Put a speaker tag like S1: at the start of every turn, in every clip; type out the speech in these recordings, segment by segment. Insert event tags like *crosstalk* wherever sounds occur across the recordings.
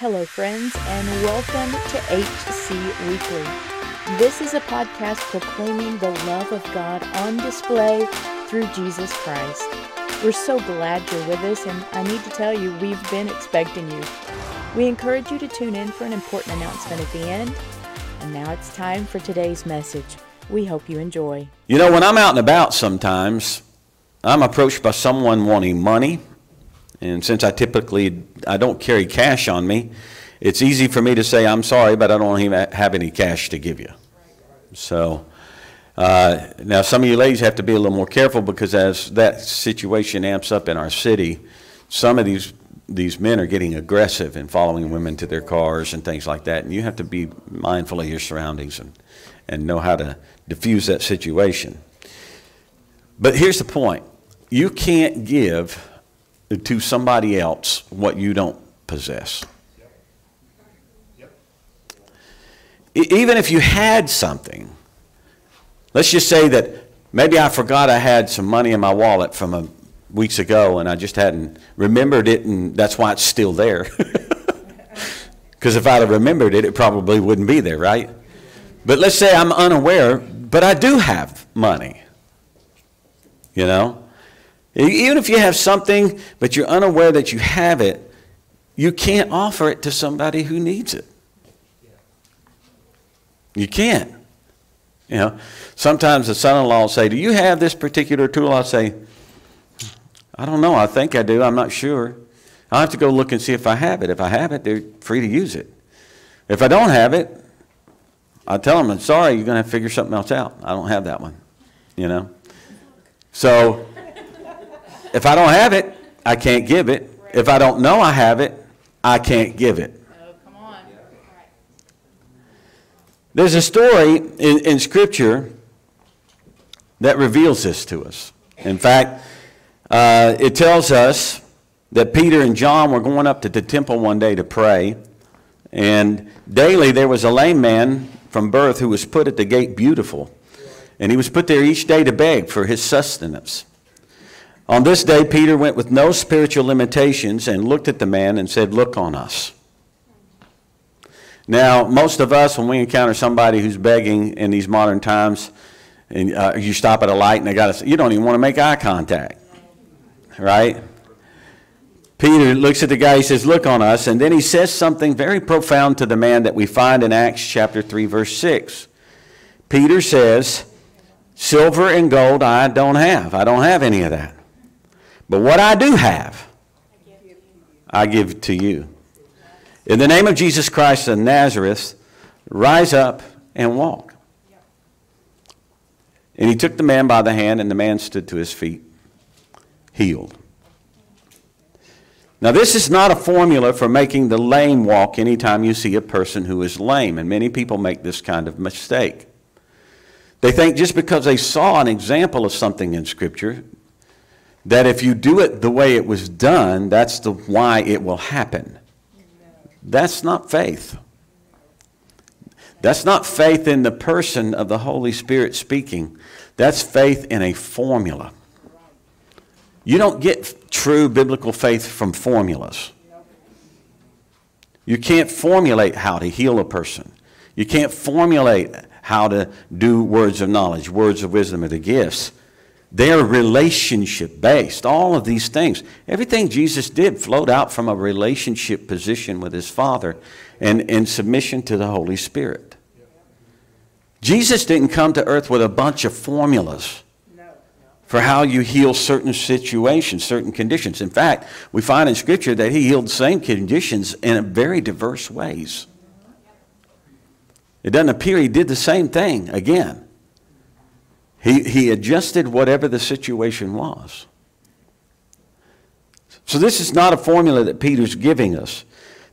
S1: Hello, friends, and welcome to HC Weekly. This is a podcast proclaiming the love of God on display through Jesus Christ. We're so glad you're with us, and I need to tell you, we've been expecting you. We encourage you to tune in for an important announcement at the end. And now it's time for today's message. We hope you enjoy.
S2: You know, when I'm out and about sometimes, I'm approached by someone wanting money and since I typically I don't carry cash on me, it's easy for me to say I'm sorry, but I don't even have any cash to give you. So uh, now some of you ladies have to be a little more careful because as that situation amps up in our city, some of these these men are getting aggressive and following women to their cars and things like that, and you have to be mindful of your surroundings and and know how to diffuse that situation. But here's the point: you can't give to somebody else what you don't possess. Even if you had something, let's just say that maybe I forgot I had some money in my wallet from a, weeks ago and I just hadn't remembered it, and that's why it's still there. *laughs* Because if I'd have remembered it, it probably wouldn't be there, right? But let's say I'm unaware, but I do have money. You know? Even if you have something, but you're unaware that you have it, you can't offer it to somebody who needs it. You can't. You know, sometimes the son-in-law will say, "Do you have this particular tool?" I'll say, "I don't know. I think I do. I'm not sure. I'll have to go look and see if I have it. If I have it, they're free to use it. If I don't have it, I tell them, I'm sorry, you're going to have to figure something else out. I don't have that one. You know? So if I don't have it, I can't give it. If I don't know I have it, I can't give it.
S1: Oh, come on.
S2: There's a story in, in Scripture that reveals this to us. In fact, uh, it tells us that Peter and John were going up to the temple one day to pray, and daily there was a lame man from birth who was put at the gate beautiful, and he was put there each day to beg for his sustenance. On this day, Peter went with no spiritual limitations and looked at the man and said, Look on us. Now, most of us, when we encounter somebody who's begging in these modern times, and uh, you stop at a light and they got to, you don't even want to make eye contact, right? Peter looks at the guy, he says, Look on us. And then he says something very profound to the man that we find in Acts chapter 3, verse 6. Peter says, Silver and gold I don't have. I don't have any of that. But what I do have, I give to you. In the name of Jesus Christ of Nazareth, rise up and walk. And he took the man by the hand, and the man stood to his feet, healed. Now, this is not a formula for making the lame walk anytime you see a person who is lame, and many people make this kind of mistake. They think just because they saw an example of something in Scripture that if you do it the way it was done, that's the why it will happen. That's not faith. That's not faith in the person of the Holy Spirit speaking. That's faith in a formula. You don't get true biblical faith from formulas. You can't formulate how to heal a person. You can't formulate how to do words of knowledge, words of wisdom, or the gifts. They're relationship based. All of these things. Everything Jesus did flowed out from a relationship position with his Father and in submission to the Holy Spirit. Jesus didn't come to earth with a bunch of formulas for how you heal certain situations, certain conditions. In fact, we find in Scripture that he healed the same conditions in very diverse ways. It doesn't appear he did the same thing again. He, he adjusted whatever the situation was. So, this is not a formula that Peter's giving us.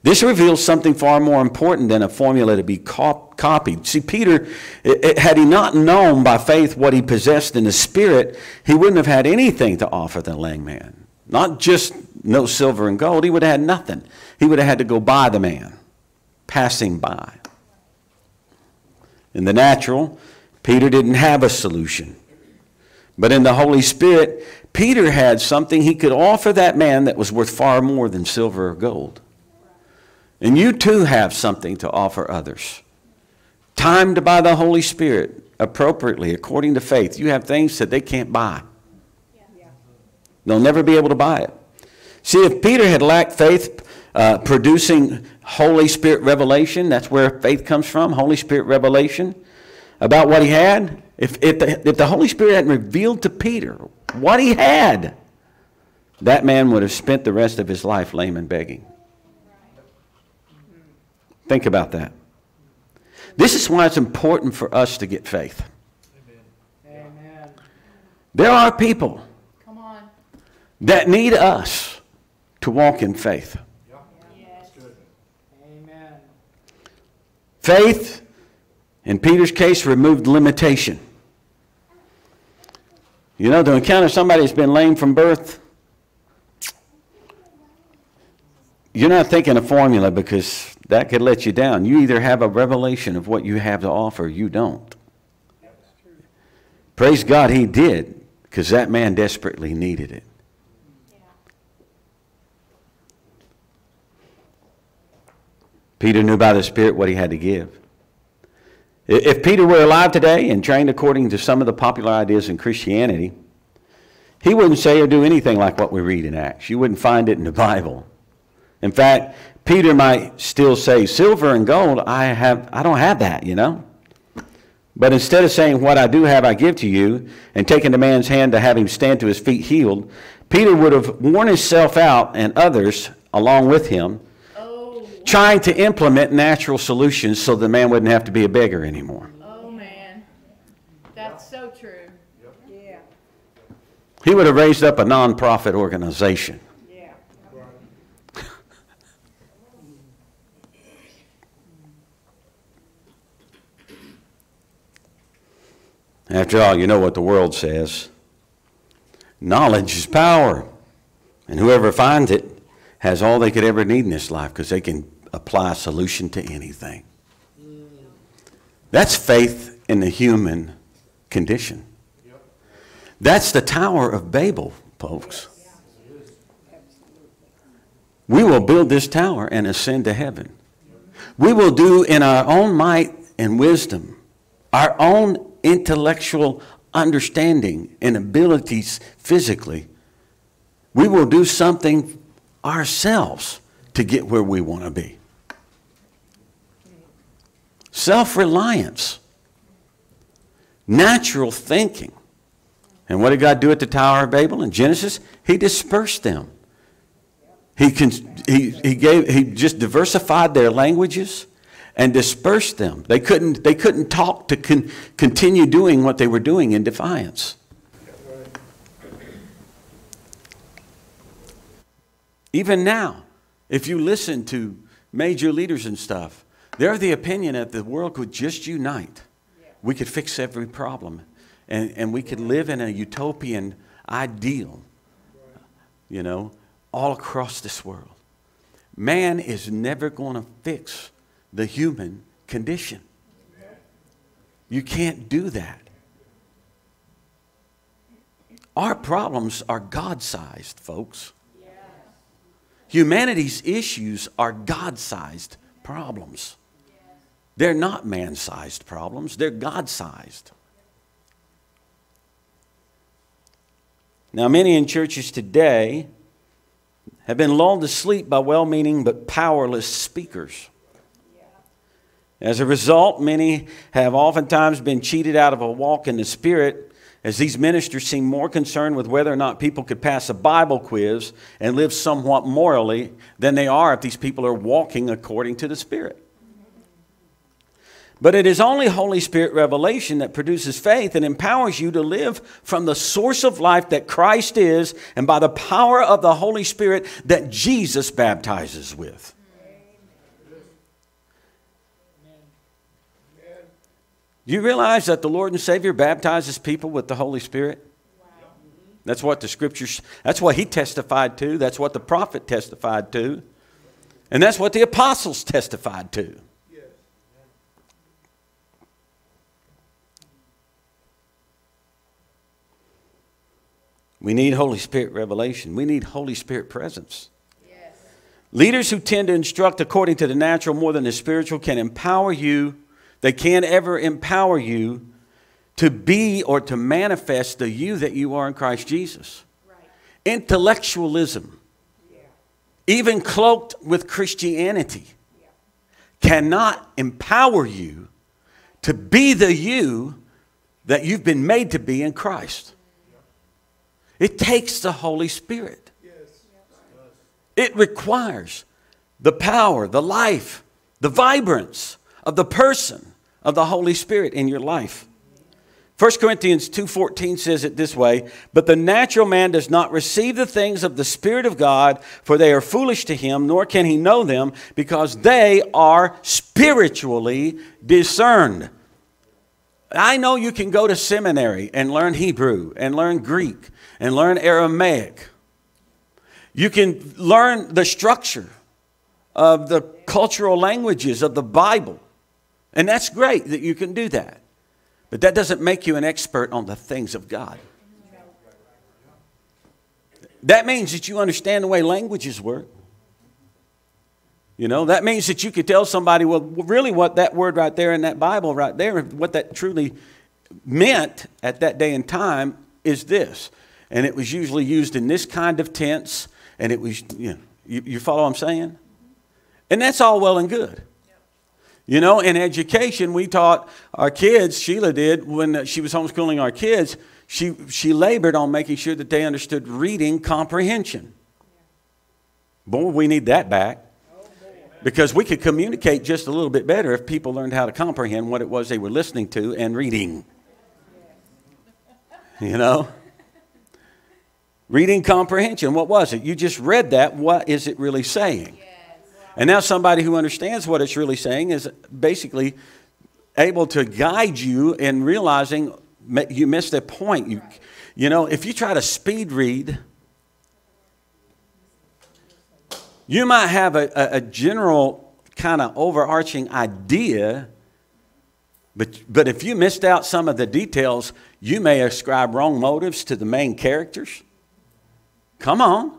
S2: This reveals something far more important than a formula to be cop- copied. See, Peter, it, it, had he not known by faith what he possessed in the Spirit, he wouldn't have had anything to offer the lame man. Not just no silver and gold, he would have had nothing. He would have had to go by the man, passing by. In the natural, Peter didn't have a solution. But in the Holy Spirit, Peter had something he could offer that man that was worth far more than silver or gold. And you too have something to offer others. Timed by the Holy Spirit appropriately, according to faith. You have things that they can't buy. They'll never be able to buy it. See, if Peter had lacked faith uh, producing Holy Spirit revelation, that's where faith comes from, Holy Spirit revelation about what he had. If, if, the, if the Holy Spirit hadn't revealed to Peter what he had, that man would have spent the rest of his life lame and begging. Think about that. This is why it's important for us to get faith. Amen. There are people that need us to walk in faith. Yes. Amen. Faith, in Peter's case, removed limitation. You know, to encounter somebody that's been lame from birth, you're not thinking a formula because that could let you down. You either have a revelation of what you have to offer, you don't. Praise God, he did, because that man desperately needed it. Peter knew by the Spirit what he had to give. If Peter were alive today and trained according to some of the popular ideas in Christianity, he wouldn't say or do anything like what we read in Acts. You wouldn't find it in the *laughs* Bible. In fact, Peter might still say, Silver and gold, I, have, I don't have that, you know? But instead of saying, What I do have, I give to you, and taking the man's hand to have him stand to his feet healed, Peter would have worn himself out and others along with him trying to implement natural solutions so the man wouldn't have to be a beggar anymore.
S1: Oh, man. That's so true. Yeah.
S2: He would have raised up a nonprofit organization. Yeah. *laughs* After all, you know what the world says knowledge is power. And whoever finds it has all they could ever need in this life because they can apply a solution to anything. That's faith in the human condition. That's the Tower of Babel, folks. We will build this tower and ascend to heaven. We will do in our own might and wisdom, our own intellectual understanding and abilities physically. We will do something ourselves to get where we want to be self reliance, natural thinking. And what did God do at the Tower of Babel in Genesis? He dispersed them. He, con- he, he, gave, he just diversified their languages and dispersed them. They couldn't, they couldn't talk to con- continue doing what they were doing in defiance. Even now, if you listen to major leaders and stuff, they're of the opinion that the world could just unite. We could fix every problem. And, and we could live in a utopian ideal, you know, all across this world. Man is never going to fix the human condition. You can't do that. Our problems are God sized, folks. Humanity's issues are God sized problems. They're not man sized problems, they're God sized. Now, many in churches today have been lulled to sleep by well meaning but powerless speakers. As a result, many have oftentimes been cheated out of a walk in the Spirit as these ministers seem more concerned with whether or not people could pass a Bible quiz and live somewhat morally than they are if these people are walking according to the Spirit. But it is only Holy Spirit revelation that produces faith and empowers you to live from the source of life that Christ is and by the power of the Holy Spirit that Jesus baptizes with. Do you realize that the Lord and Savior baptizes people with the Holy Spirit? That's what the scriptures, that's what he testified to. That's what the prophet testified to. And that's what the apostles testified to. We need Holy Spirit revelation. We need Holy Spirit presence. Yes. Leaders who tend to instruct according to the natural more than the spiritual can empower you. They can't ever empower you to be or to manifest the you that you are in Christ Jesus. Right. Intellectualism, yeah. even cloaked with Christianity, yeah. cannot empower you to be the you that you've been made to be in Christ. It takes the Holy Spirit. It requires the power, the life, the vibrance of the person of the Holy Spirit in your life. 1 Corinthians 2:14 says it this way, but the natural man does not receive the things of the spirit of God, for they are foolish to him, nor can he know them, because they are spiritually discerned. I know you can go to seminary and learn Hebrew and learn Greek and learn Aramaic. You can learn the structure of the cultural languages of the Bible. And that's great that you can do that. But that doesn't make you an expert on the things of God. That means that you understand the way languages work. You know, that means that you could tell somebody, well, really what that word right there in that Bible right there, what that truly meant at that day and time is this. And it was usually used in this kind of tense, and it was, you know, you, you follow what I'm saying? And that's all well and good. You know, in education, we taught our kids, Sheila did, when she was homeschooling our kids, she, she labored on making sure that they understood reading comprehension. Boy, we need that back. Because we could communicate just a little bit better if people learned how to comprehend what it was they were listening to and reading. You know? Reading comprehension, what was it? You just read that. What is it really saying? And now somebody who understands what it's really saying is basically able to guide you in realizing you missed a point. You, you know, if you try to speed read, you might have a, a, a general kind of overarching idea, but, but if you missed out some of the details, you may ascribe wrong motives to the main characters. Come on.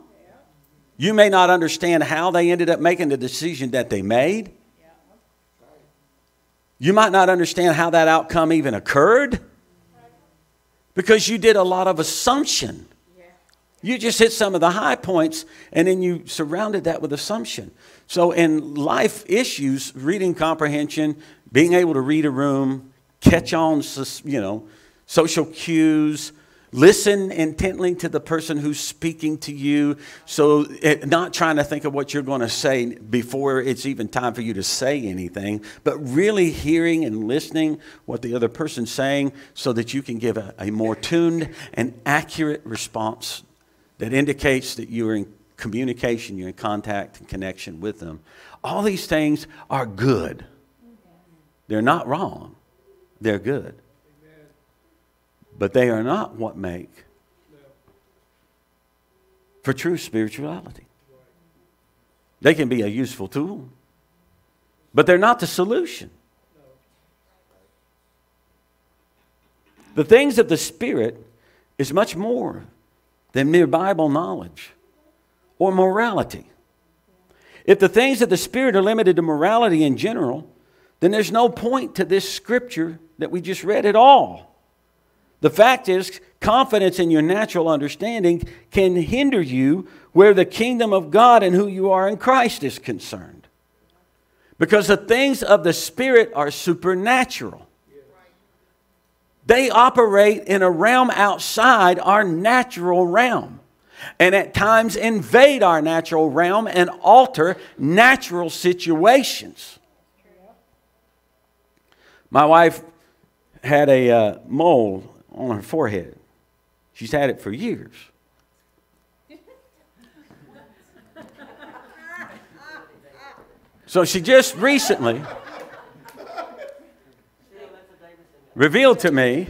S2: You may not understand how they ended up making the decision that they made. You might not understand how that outcome even occurred because you did a lot of assumption. You just hit some of the high points and then you surrounded that with assumption. So, in life issues, reading comprehension, being able to read a room, catch on, you know, social cues, Listen intently to the person who's speaking to you. So, it, eh, not trying to think of what you're going to say before it's even time for you to say anything, but really hearing and listening what the other person's saying so that you can give a, a more tuned and accurate response that indicates that you are in communication, you're in contact and connection with them. All these things are good. They're not wrong, they're good but they are not what make for true spirituality. They can be a useful tool, but they're not the solution. The things of the Spirit is much more than mere Bible knowledge or morality. If the things of the Spirit are limited to morality in general, then there's no point to this scripture that we just read at all. The fact is, confidence in your natural understanding can hinder you where the kingdom of God and who you are in Christ is concerned. Because the things of the Spirit are supernatural. They operate in a realm outside our natural realm and at times invade our natural realm and alter natural situations. My wife had a uh, mole on her forehead. She's had it for years. So she just recently revealed to me.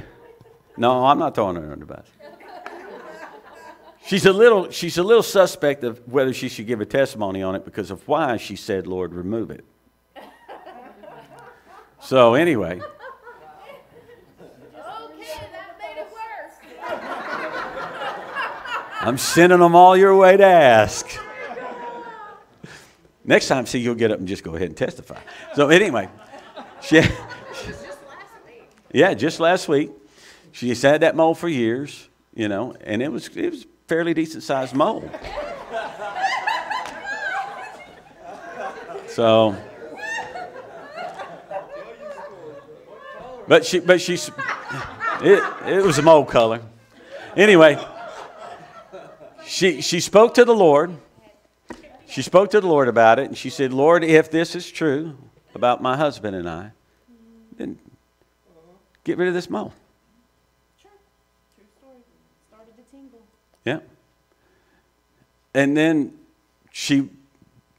S2: No, I'm not throwing her under the bus. She's a little she's a little suspect of whether she should give a testimony on it because of why she said, Lord, remove it. So anyway. I'm sending them all your way to ask. Next time, see, you'll get up and just go ahead and testify. So anyway, she, yeah, just last week. she had that mole for years, you know, and it was it was fairly decent sized mole. So, but she, but she's, it, it was a mole color. Anyway, she, she spoke to the Lord. She spoke to the Lord about it, and she said, Lord, if this is true about my husband and I, then get rid of this mole.
S1: True. True story. Started to tingle.
S2: Yeah. And then she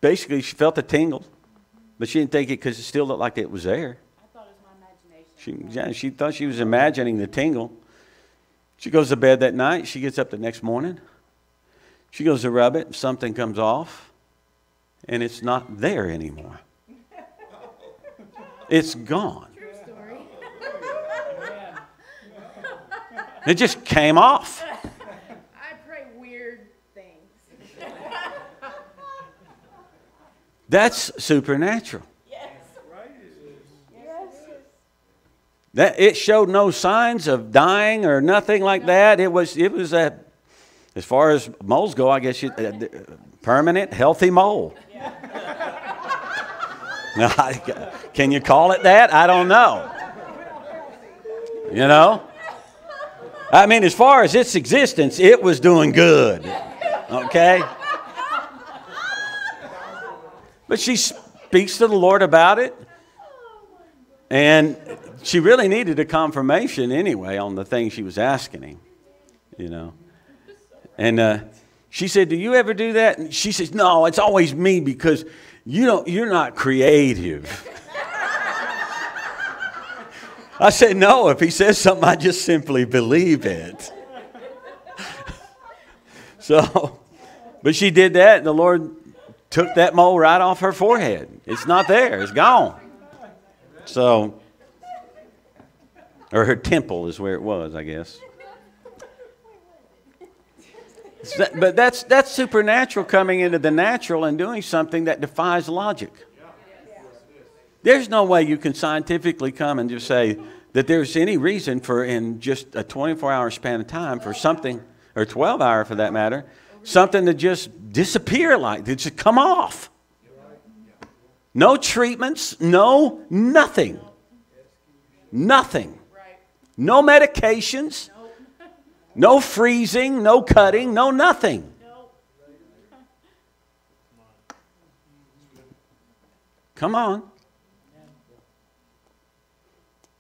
S2: basically she felt a tingle, but she didn't think it because it still looked like it was there.
S1: I thought it was my imagination.
S2: She, yeah, she thought she was imagining the tingle. She goes to bed that night. She gets up the next morning. She goes to rub it. Something comes off, and it's not there anymore. *laughs* It's gone.
S1: True story.
S2: It just came off. *laughs*
S1: I pray weird things. *laughs*
S2: That's supernatural.
S1: Yes. Yes.
S2: That it showed no signs of dying or nothing like that. It was it was a, as far as moles go, I guess you, uh, permanent, healthy mole. *laughs* I- Can you call it that? I don't know. You know? I mean, as far as its existence, it was doing good. Okay? But she speaks to the Lord about it. And she really needed a confirmation anyway on the thing she was asking him, you know. And uh, she said, "Do you ever do that?" And she says, "No, it's always me because you don't. You're not creative." I said, "No. If he says something, I just simply believe it." *laughs* so, but she did that, and the Lord took that mole right off her forehead. It's not there. It's gone. So, or her temple is where it was, I guess. So that- But that's, that's supernatural coming into the natural and doing something that defies logic. There's no way you can scientifically come and just say that there's any reason for, in just a 24 hour span of time, for something, or 12 hour for that matter, something to just disappear like, to just come off. No treatments, no nothing. Nothing. No medications, no freezing, no cutting, no nothing. Come on.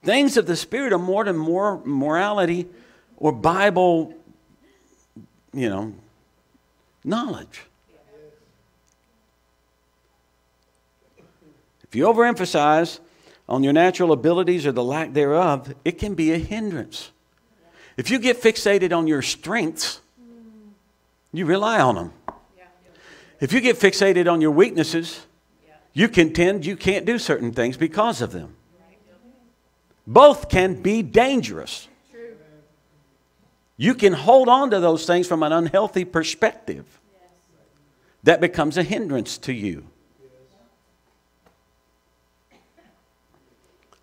S2: Things of the Spirit are more than more morality or Bible, you know, knowledge. If you overemphasize on your natural abilities or the lack thereof, it can be a hindrance. If you get fixated on your strengths, you rely on them. If you get fixated on your weaknesses, you contend you can't do certain things because of them. Both can be dangerous. You can hold on to those things from an unhealthy perspective. That becomes a hindrance to you.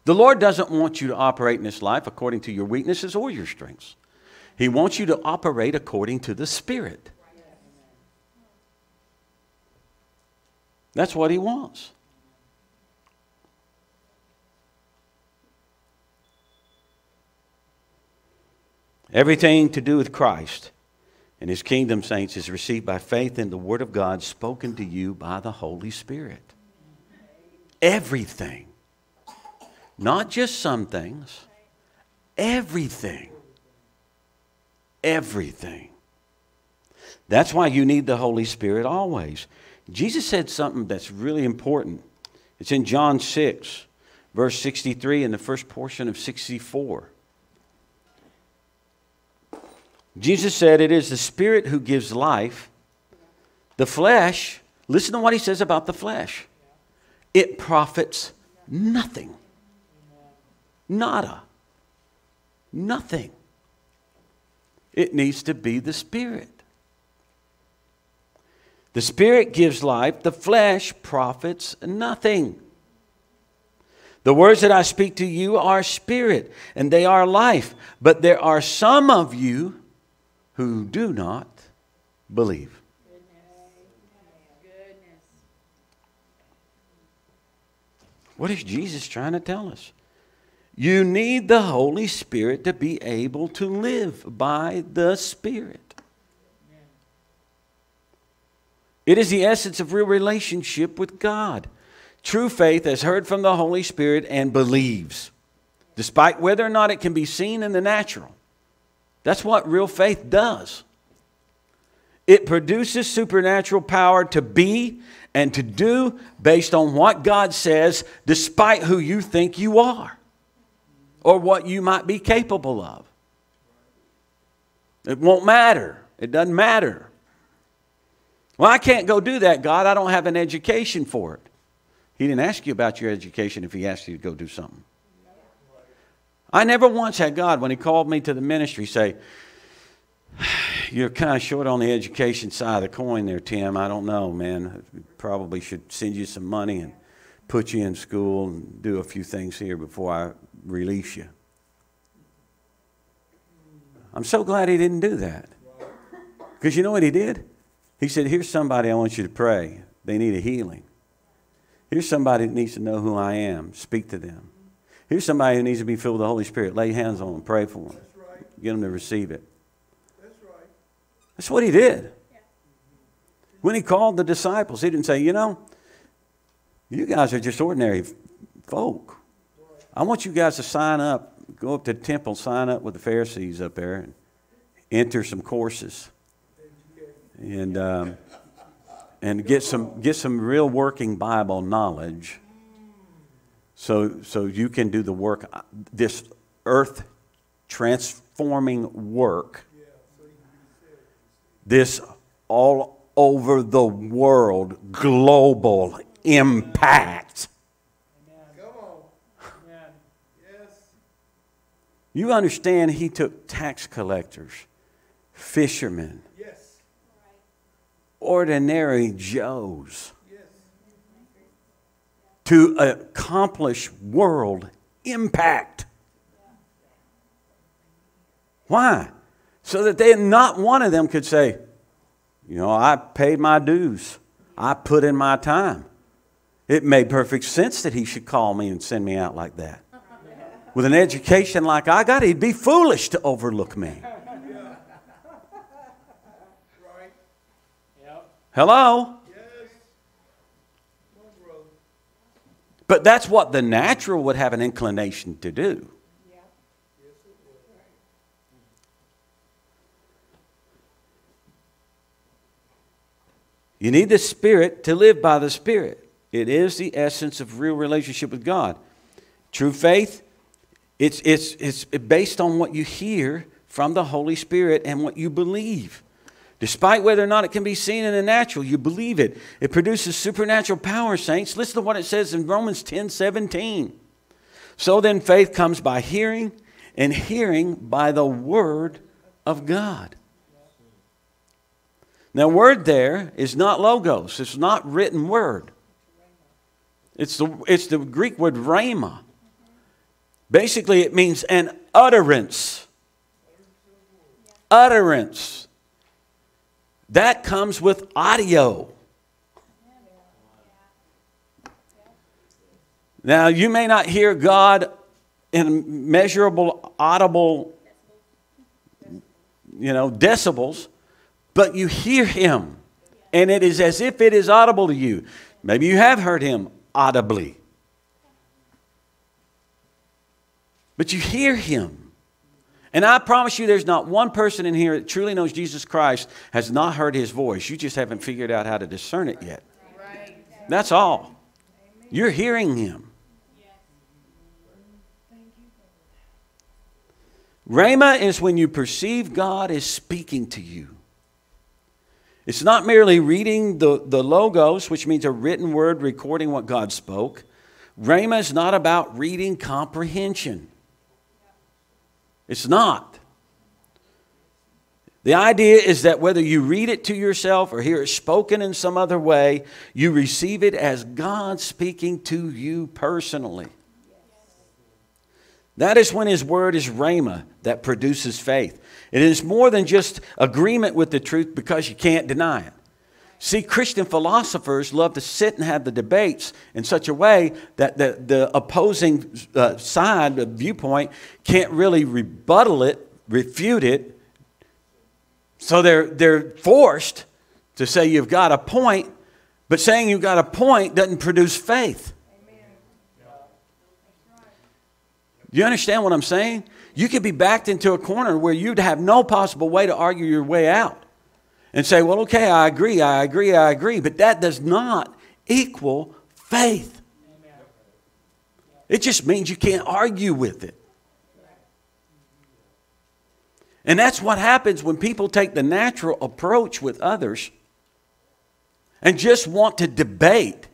S2: The Lord doesn't want you to operate in this life according to your weaknesses or your strengths. He wants you to operate according to the Spirit. That's what He wants. Everything to do with Christ and His kingdom saints is received by faith in the Word of God spoken to you by the Holy Spirit. Everything. Not just some things, everything. Everything. That's why you need the Holy Spirit always. Jesus said something that's really important. It's in John 6, verse 63, and the first portion of 64. Jesus said, It is the Spirit who gives life. The flesh, listen to what he says about the flesh. It profits nothing. Nada. Nothing. It needs to be the Spirit. The Spirit gives life, the flesh profits nothing. The words that I speak to you are spirit, and they are life. But there are some of you who do not believe. What is Jesus trying to tell us? You need the Holy Spirit to be able to live by the Spirit. It is the essence of real relationship with God. True faith has heard from the Holy Spirit and believes, despite whether or not it can be seen in the natural. That's what real faith does. It produces supernatural power to be and to do based on what God says, despite who you think you are or what you might be capable of. It won't matter. It doesn't matter. Well, I can't go do that, God. I don't have an education for it. He didn't ask you about your education if He asked you to go do something. I never once had God, when He called me to the ministry, say, *sighs* You're kind of short on the education side of the coin there, Tim. I don't know, man. Probably should send you some money and put you in school and do a few things here before I release you. I'm so glad He didn't do that. Because you know what He did? He said, Here's somebody I want you to pray. They need a healing. Here's somebody that needs to know who I am. Speak to them. Here's somebody who needs to be filled with the Holy Spirit. Lay hands on them. Pray for them. Right. Get them to receive it. That's right. That's what he did. When he called the disciples, he didn't say, You know, you guys are just ordinary folk. I want you guys to sign up, go up to the temple, sign up with the Pharisees up there, and enter some courses and um, and get some get some real working Bible knowledge. So so you can do the work, this earth transforming work. This all over the world global impact. You understand, he took tax collectors, fishermen, ordinary Joes to accomplish world impact. Why? So that they not one of them could say, you know, I paid my dues. I put in my time. It made perfect sense that he should call me and send me out like that. With an education like I got, he'd be foolish to overlook me. Hello? But that's what the natural would have an inclination to do. You need the Spirit to live by the Spirit. It is the essence of real relationship with God. True faith, it's, it's, it's based on what you hear from the Holy Spirit and what you believe. Despite whether or not it can be seen in the natural, you believe it. It produces supernatural power, saints. Listen to what it says in Romans 10 17. So then, faith comes by hearing, and hearing by the word of God. Now, word there is not logos, it's not written word. It's the, it's the Greek word rhema. Basically, it means an utterance. Utterance. That comes with audio. Now, you may not hear God in measurable, audible, you know, decibels, but you hear Him. And it is as if it is audible to you. Maybe you have heard Him audibly. But you hear Him. And I promise you, there's not one person in here that truly knows Jesus Christ has not heard his voice. You just haven't figured out how to discern it yet. That's all. You're hearing him. Rhema is when you perceive God is speaking to you. It's not merely reading the, the logos, which means a written word recording what God spoke. Rhema is not about reading comprehension. It's not. The idea is that whether you read it to yourself or hear it spoken in some other way, you receive it as God speaking to you personally. That is when His Word is Rhema that produces faith. It is more than just agreement with the truth because you can't deny it. See, Christian philosophers love to sit and have the debates in such a way that the, the opposing uh, side, the viewpoint, can't really rebuttal it, refute it. So they're, they're forced to say you've got a point, but saying you've got a point doesn't produce faith. Do You understand what I'm saying? You could be backed into a corner where you'd have no possible way to argue your way out and say, well, okay, I agree, I agree, I agree. But that does not equal faith. It just means you can't argue with it. And that's what happens when people take the natural approach with others and just want to debate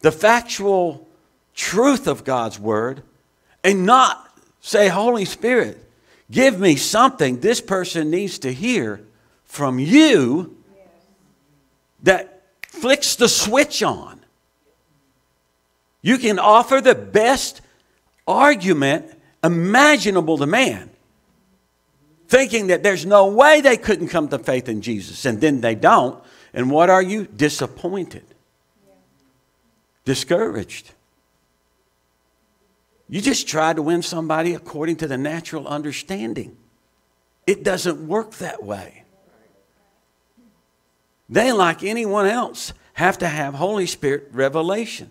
S2: the factual truth of God's Word and not say, Holy Spirit, give me something this person needs to hear from you that flicks the switch on. You can offer the best argument imaginable to man, thinking that there's no way they couldn't come to faith in Jesus, and then they don't. And what are you? Disappointed, discouraged. You just try to win somebody according to the natural understanding. It doesn't work that way. They, like anyone else, have to have Holy Spirit revelation.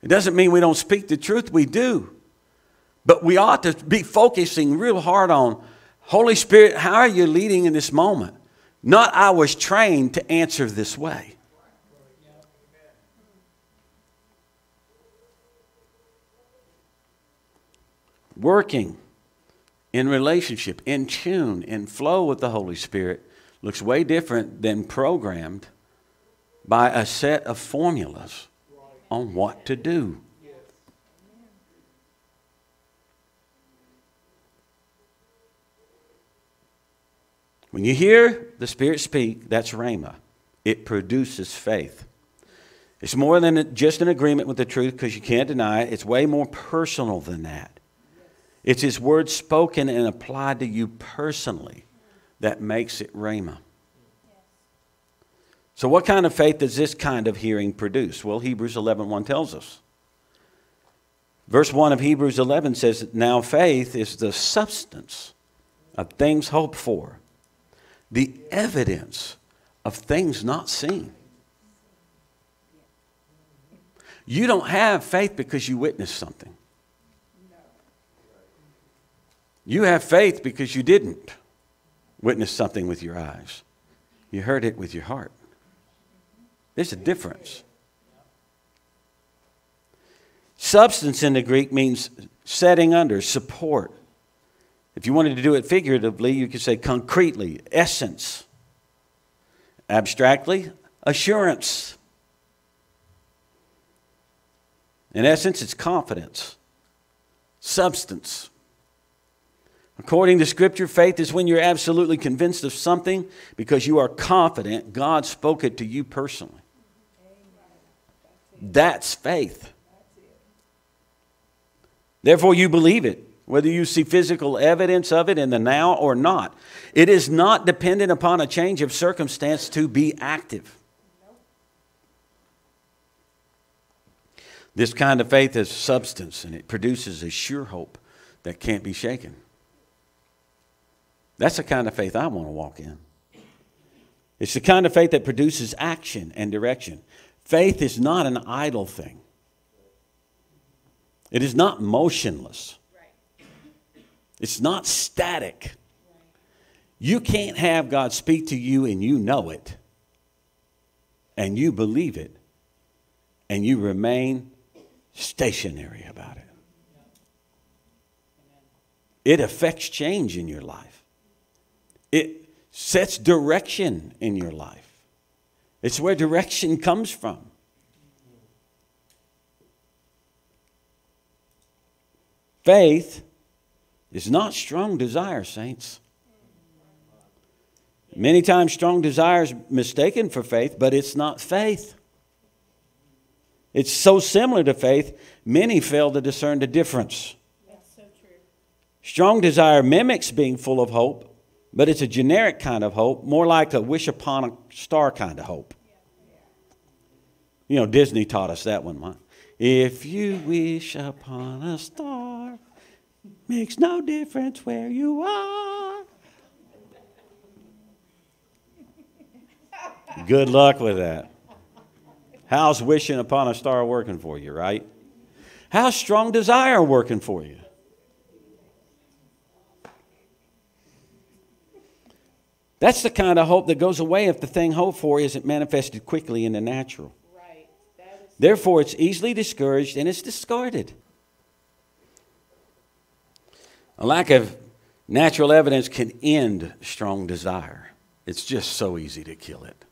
S2: It doesn't mean we don't speak the truth, we do. But we ought to be focusing real hard on Holy Spirit, how are you leading in this moment? Not I was trained to answer this way. working in relationship, in tune, in flow with the Holy Spirit looks way different than programmed by a set of formulas on what to do. When you hear the Spirit speak, that's Rhema. It produces faith. It's more than just an agreement with the truth because you can't deny it. It's way more personal than that. It's His word spoken and applied to you personally that makes it Rhema. So, what kind of faith does this kind of hearing produce? Well, Hebrews 11 1 tells us. Verse 1 of Hebrews 11 says, Now faith is the substance of things hoped for, the evidence of things not seen. You don't have faith because you witnessed something. You have faith because you didn't witness something with your eyes, you heard it with your heart. There's a difference. Substance in the Greek means setting under, support. If you wanted to do it figuratively, you could say concretely, essence. Abstractly, assurance. In essence, it's confidence, substance. According to Scripture, faith is when you're absolutely convinced of something because you are confident God spoke it to you personally. That's faith. Therefore, you believe it, whether you see physical evidence of it in the now or not. It is not dependent upon a change of circumstance to be active. This kind of faith is substance and it produces a sure hope that can't be shaken. That's the kind of faith I want to walk in. It's the kind of faith that produces action and direction. Faith is not an idle thing, it is not motionless, it's not static. You can't have God speak to you and you know it, and you believe it, and you remain stationary about it. It affects change in your life. It sets direction in your life. It's where direction comes from. Faith is not strong desire, saints. Many times, strong desire is mistaken for faith, but it's not faith. It's so similar to faith, many fail to discern the difference.
S3: That's so true.
S2: Strong desire mimics being full of hope, but it's a generic kind of hope, more like a wish upon a star kind of hope. You know, Disney taught us that one. Huh? If you wish upon a star, makes no difference where you are. Good luck with that. How's wishing upon a star working for you, right? How's strong desire working for you? That's the kind of hope that goes away if the thing hoped for isn't manifested quickly in the natural.
S3: Right.
S2: Therefore, it's easily discouraged and it's discarded. A lack of natural evidence can end strong desire. It's just so easy to kill it.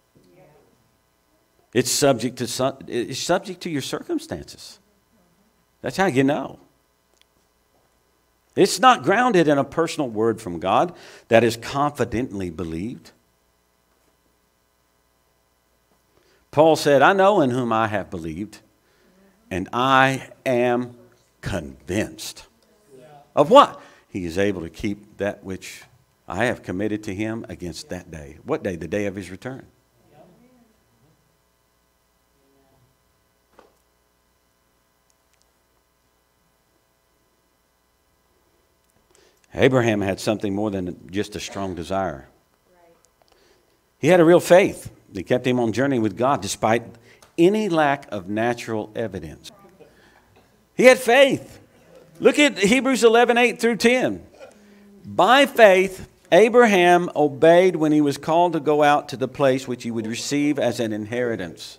S2: It's subject to it's subject to your circumstances. That's how you know. It's not grounded in a personal word from God that is confidently believed. Paul said, I know in whom I have believed, and I am convinced. Of what? He is able to keep that which I have committed to him against that day. What day? The day of his return. Abraham had something more than just a strong desire. He had a real faith that kept him on journey with God despite any lack of natural evidence. He had faith. Look at Hebrews 11 8 through 10. By faith, Abraham obeyed when he was called to go out to the place which he would receive as an inheritance.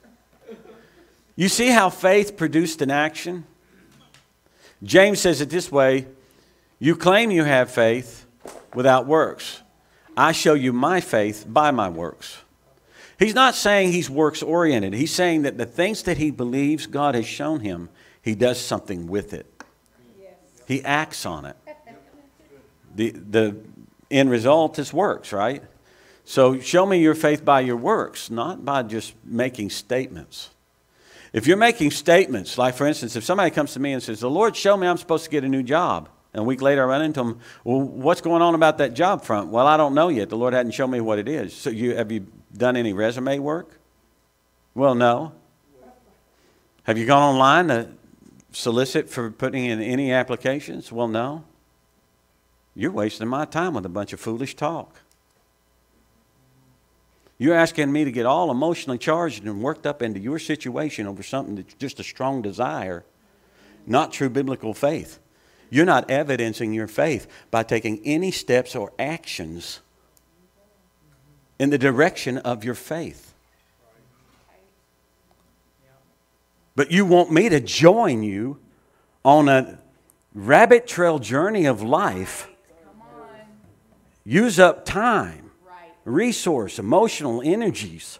S2: You see how faith produced an action? James says it this way You claim you have faith without works. I show you my faith by my works. He's not saying he's works oriented. He's saying that the things that he believes God has shown him, he does something with it. He acts on it. The, the end result is works, right? So show me your faith by your works, not by just making statements. If you're making statements, like for instance, if somebody comes to me and says, The Lord showed me I'm supposed to get a new job, and a week later I run into him. Well, what's going on about that job front? Well, I don't know yet. The Lord hadn't shown me what it is. So you, have you done any resume work? Well, no. Have you gone online to solicit for putting in any applications? Well, no. You're wasting my time with a bunch of foolish talk. You're asking me to get all emotionally charged and worked up into your situation over something that's just a strong desire, not true biblical faith. You're not evidencing your faith by taking any steps or actions in the direction of your faith. But you want me to join you on a rabbit trail journey of life, use up time, resource, emotional energies,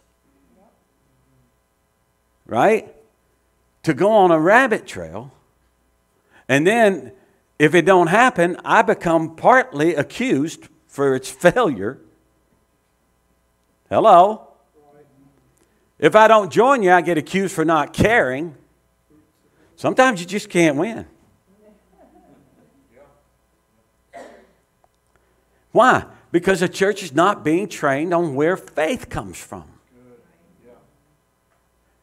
S2: right? To go on a rabbit trail. And then if it don't happen, I become partly accused for its failure. Hello? If I don't join you, I get accused for not caring. Sometimes you just can't win. Why? Because the church is not being trained on where faith comes from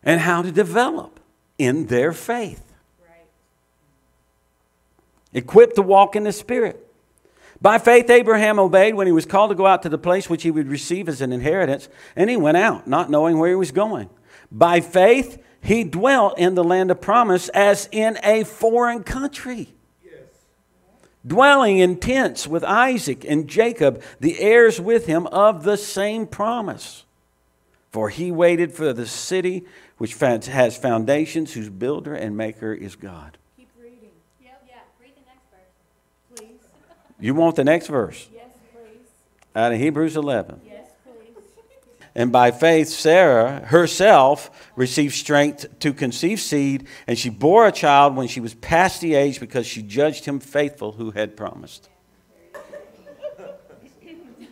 S2: and how to develop in their faith. Equipped to walk in the Spirit. By faith, Abraham obeyed when he was called to go out to the place which he would receive as an inheritance, and he went out, not knowing where he was going. By faith, he dwelt in the land of promise as in a foreign country. Dwelling in tents with Isaac and Jacob, the heirs with him of the same promise. For he waited for the city which has foundations, whose builder and maker is God.
S3: Keep reading.
S4: Yep. Yeah. Read the next verse.
S3: Please.
S2: You want the next verse
S3: Yes, please.
S2: out of Hebrews 11.
S3: Yes, please.
S2: And by faith, Sarah herself received strength to conceive seed, and she bore a child when she was past the age because she judged him faithful who had promised.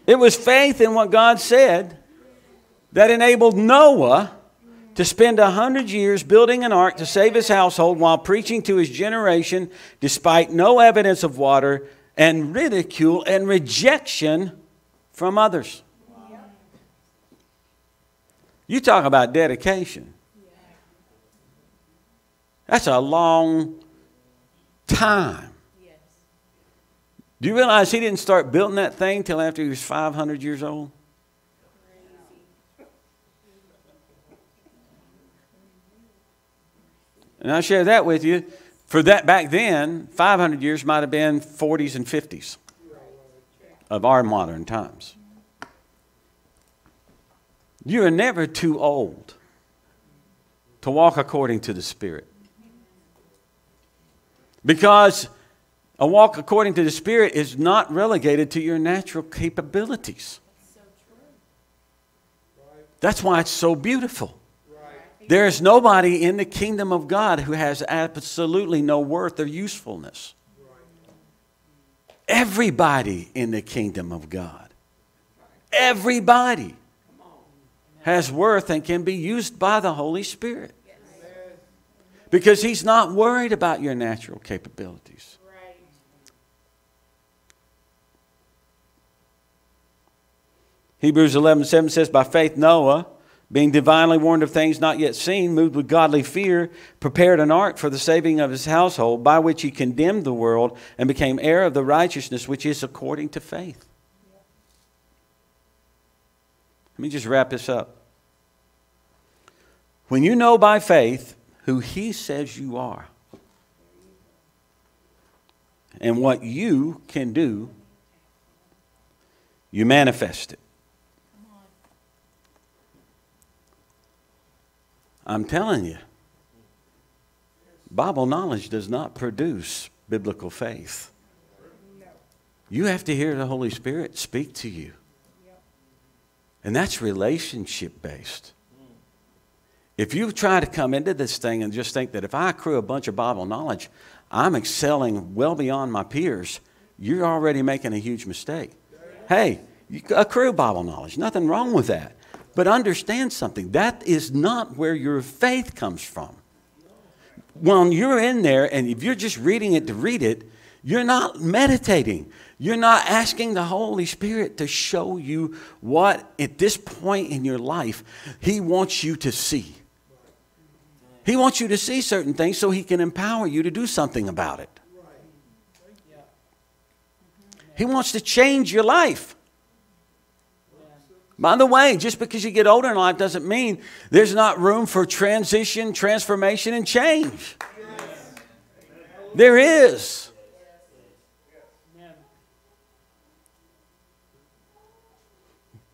S2: It was faith in what God said that enabled Noah to spend a hundred years building an ark to save his household while preaching to his generation despite no evidence of water and ridicule and rejection from others. You talk about dedication. That's a long time. Do you realize he didn't start building that thing till after he was 500 years old? And I'll share that with you. For that back then, 500 years might have been 40s and 50s of our modern times. You are never too old to walk according to the Spirit. Because a walk according to the Spirit is not relegated to your natural capabilities. That's why it's so beautiful. There is nobody in the kingdom of God who has absolutely no worth or usefulness. Everybody in the kingdom of God, everybody has worth and can be used by the Holy Spirit. Because He's not worried about your natural capabilities. Hebrews 11 7 says, By faith, Noah, being divinely warned of things not yet seen, moved with godly fear, prepared an ark for the saving of his household, by which he condemned the world and became heir of the righteousness which is according to faith. Let me just wrap this up. When you know by faith who he says you are and what you can do, you manifest it. I'm telling you, Bible knowledge does not produce biblical faith. You have to hear the Holy Spirit speak to you. And that's relationship based. If you try to come into this thing and just think that if I accrue a bunch of Bible knowledge, I'm excelling well beyond my peers, you're already making a huge mistake. Hey, you accrue Bible knowledge, nothing wrong with that. But understand something that is not where your faith comes from. When you're in there and if you're just reading it to read it, you're not meditating. You're not asking the Holy Spirit to show you what, at this point in your life, He wants you to see. He wants you to see certain things so He can empower you to do something about it. He wants to change your life. By the way, just because you get older in life doesn't mean there's not room for transition, transformation, and change. There is.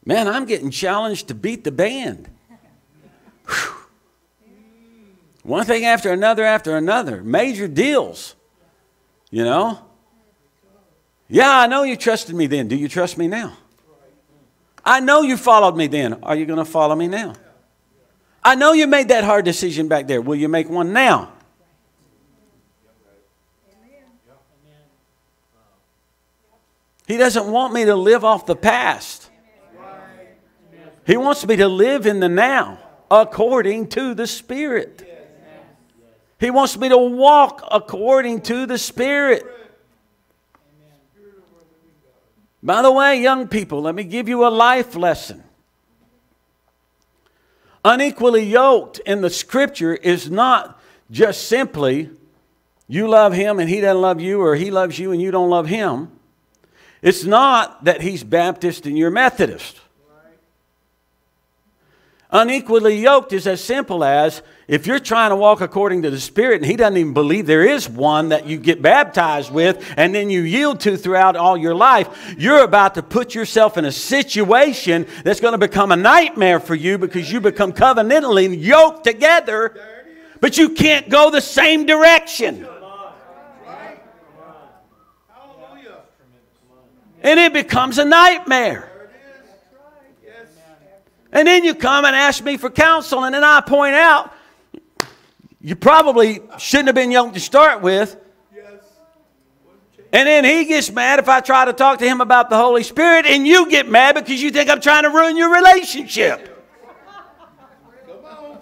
S2: Man, I'm getting challenged to beat the band. Whew. One thing after another after another. Major deals. You know? Yeah, I know you trusted me then. Do you trust me now? I know you followed me then. Are you going to follow me now? I know you made that hard decision back there. Will you make one now? He doesn't want me to live off the past. He wants me to live in the now according to the Spirit. He wants me to walk according to the Spirit. By the way, young people, let me give you a life lesson. Unequally yoked in the scripture is not just simply you love him and he doesn't love you, or he loves you and you don't love him. It's not that he's Baptist and you're Methodist. Unequally yoked is as simple as if you're trying to walk according to the Spirit and He doesn't even believe there is one that you get baptized with and then you yield to throughout all your life, you're about to put yourself in a situation that's going to become a nightmare for you because you become covenantally yoked together, but you can't go the same direction. And it becomes a nightmare. And then you come and ask me for counsel, and then I point out you probably shouldn't have been young to start with. And then he gets mad if I try to talk to him about the Holy Spirit, and you get mad because you think I'm trying to ruin your relationship.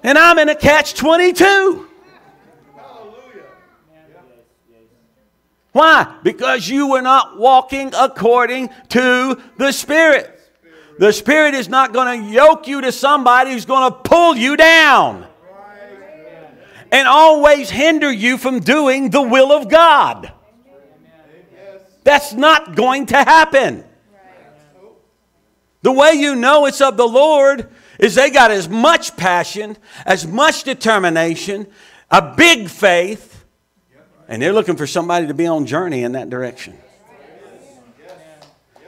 S2: And I'm in a catch 22. Why? Because you were not walking according to the Spirit. The Spirit is not going to yoke you to somebody who's going to pull you down and always hinder you from doing the will of God. That's not going to happen. The way you know it's of the Lord is they got as much passion, as much determination, a big faith, and they're looking for somebody to be on journey in that direction.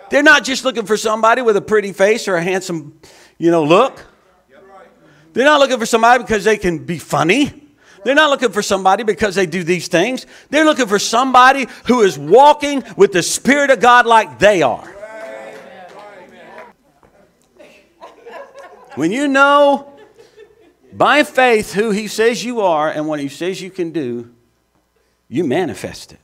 S2: They're not just looking for somebody with a pretty face or a handsome, you know, look. They're not looking for somebody because they can be funny. They're not looking for somebody because they do these things. They're looking for somebody who is walking with the Spirit of God like they are. When you know by faith who He says you are and what He says you can do, you manifest it.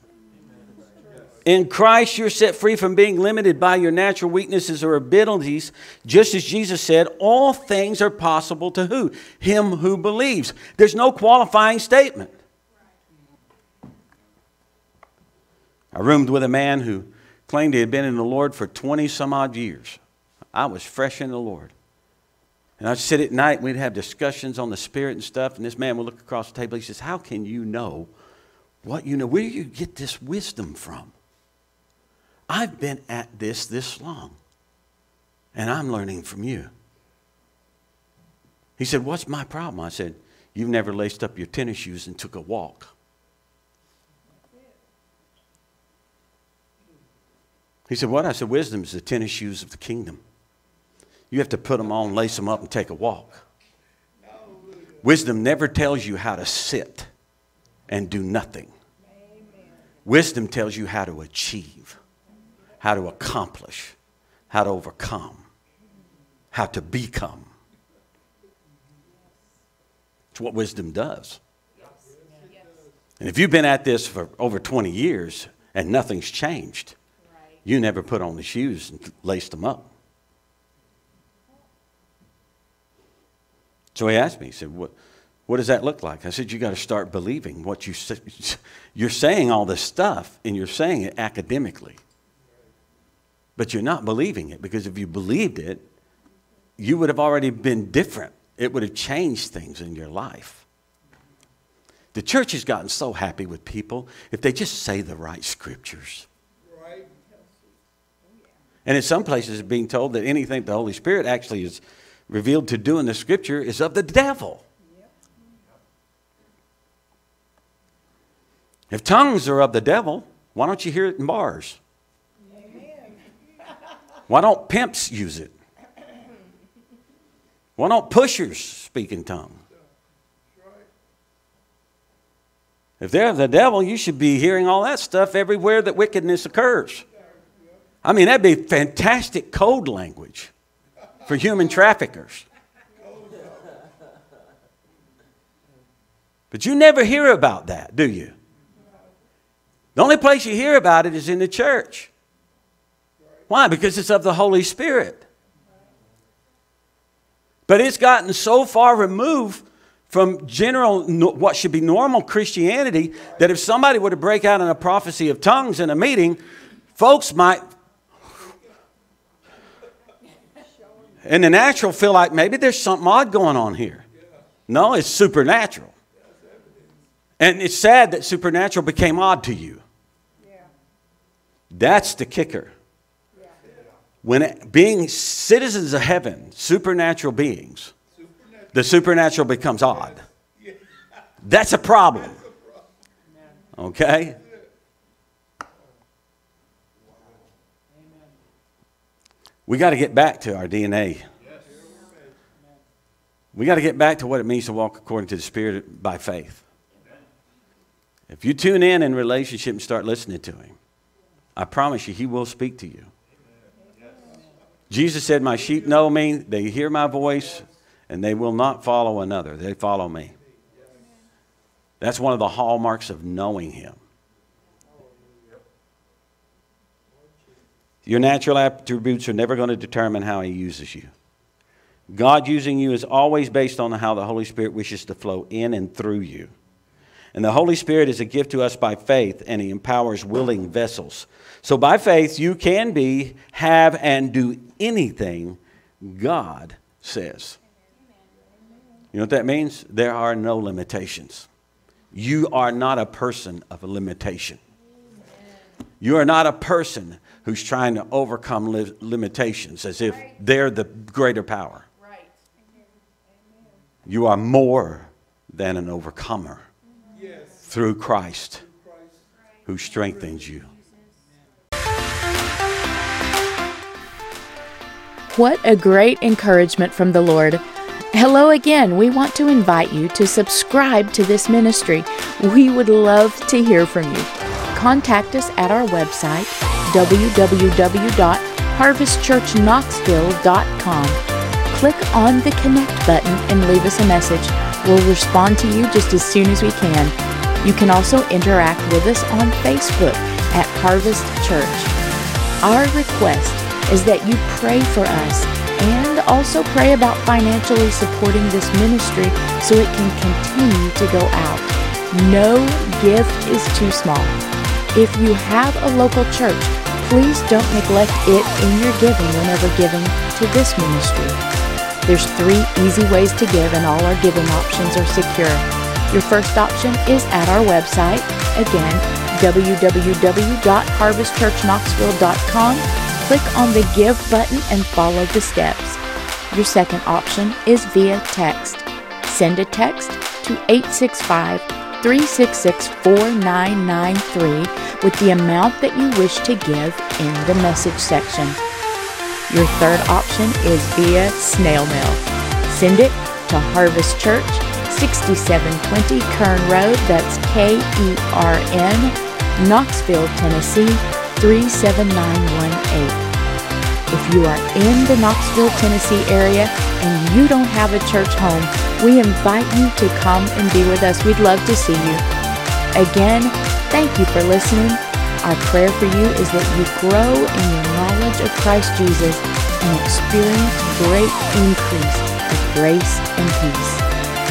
S2: In Christ, you're set free from being limited by your natural weaknesses or abilities. Just as Jesus said, all things are possible to who? Him who believes. There's no qualifying statement. I roomed with a man who claimed he had been in the Lord for 20 some odd years. I was fresh in the Lord. And I'd sit at night and we'd have discussions on the Spirit and stuff. And this man would look across the table. He says, How can you know what you know? Where do you get this wisdom from? I've been at this this long, and I'm learning from you. He said, What's my problem? I said, You've never laced up your tennis shoes and took a walk. He said, What? I said, Wisdom is the tennis shoes of the kingdom. You have to put them on, lace them up, and take a walk. Wisdom never tells you how to sit and do nothing. Wisdom tells you how to achieve how to accomplish, how to overcome, how to become. It's what wisdom does. And if you've been at this for over 20 years and nothing's changed, you never put on the shoes and laced them up. So he asked me, he said, What, what does that look like? I said, You got to start believing what you say. You're saying all this stuff and you're saying it academically. But you're not believing it because if you believed it, you would have already been different. It would have changed things in your life. The church has gotten so happy with people if they just say the right scriptures.
S5: Right.
S2: And in some places, it's being told that anything the Holy Spirit actually is revealed to do in the scripture is of the devil. If tongues are of the devil, why don't you hear it in bars? Why don't pimps use it? Why don't pushers speak in tongues? If they're the devil, you should be hearing all that stuff everywhere that wickedness occurs. I mean, that'd be fantastic code language for human traffickers. But you never hear about that, do you? The only place you hear about it is in the church. Why? Because it's of the Holy Spirit. But it's gotten so far removed from general, what should be normal Christianity, that if somebody were to break out in a prophecy of tongues in a meeting, folks might, in the natural, feel like maybe there's something odd going on here. No, it's supernatural. And it's sad that supernatural became odd to you. That's the kicker. When it, being citizens of heaven, supernatural beings, the supernatural becomes odd. That's a problem. Okay? We got to get back to our DNA. We got to get back to what it means to walk according to the Spirit by faith. If you tune in in relationship and start listening to Him, I promise you, He will speak to you. Jesus said, My sheep know me, they hear my voice, and they will not follow another. They follow me. That's one of the hallmarks of knowing Him. Your natural attributes are never going to determine how He uses you. God using you is always based on how the Holy Spirit wishes to flow in and through you. And the Holy Spirit is a gift to us by faith, and He empowers willing vessels. So by faith, you can be, have, and do anything God says. You know what that means? There are no limitations. You are not a person of a limitation. You are not a person who's trying to overcome li- limitations as if they're the greater power.
S3: Right.
S2: You are more than an overcomer through Christ who strengthens you.
S1: What a great encouragement from the Lord. Hello again. We want to invite you to subscribe to this ministry. We would love to hear from you. Contact us at our website, www.harvestchurchknoxville.com. Click on the connect button and leave us a message. We'll respond to you just as soon as we can. You can also interact with us on Facebook at Harvest Church. Our request is that you pray for us and also pray about financially supporting this ministry so it can continue to go out. No gift is too small. If you have a local church, please don't neglect it in your giving whenever giving to this ministry. There's three easy ways to give, and all our giving options are secure. Your first option is at our website, again, www.harvestchurchknoxville.com. Click on the Give button and follow the steps. Your second option is via text. Send a text to 865 366 4993 with the amount that you wish to give in the message section. Your third option is via snail mail. Send it to Harvest Church, 6720 Kern Road, that's K E R N, Knoxville, Tennessee 37918. If you are in the Knoxville, Tennessee area and you don't have a church home, we invite you to come and be with us. We'd love to see you. Again, thank you for listening. Our prayer for you is that you grow in your knowledge of Christ Jesus and experience great increase of grace and peace.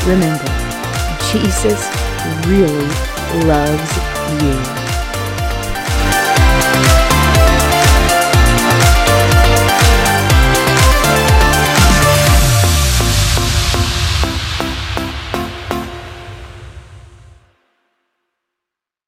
S1: Remember, Jesus really loves you.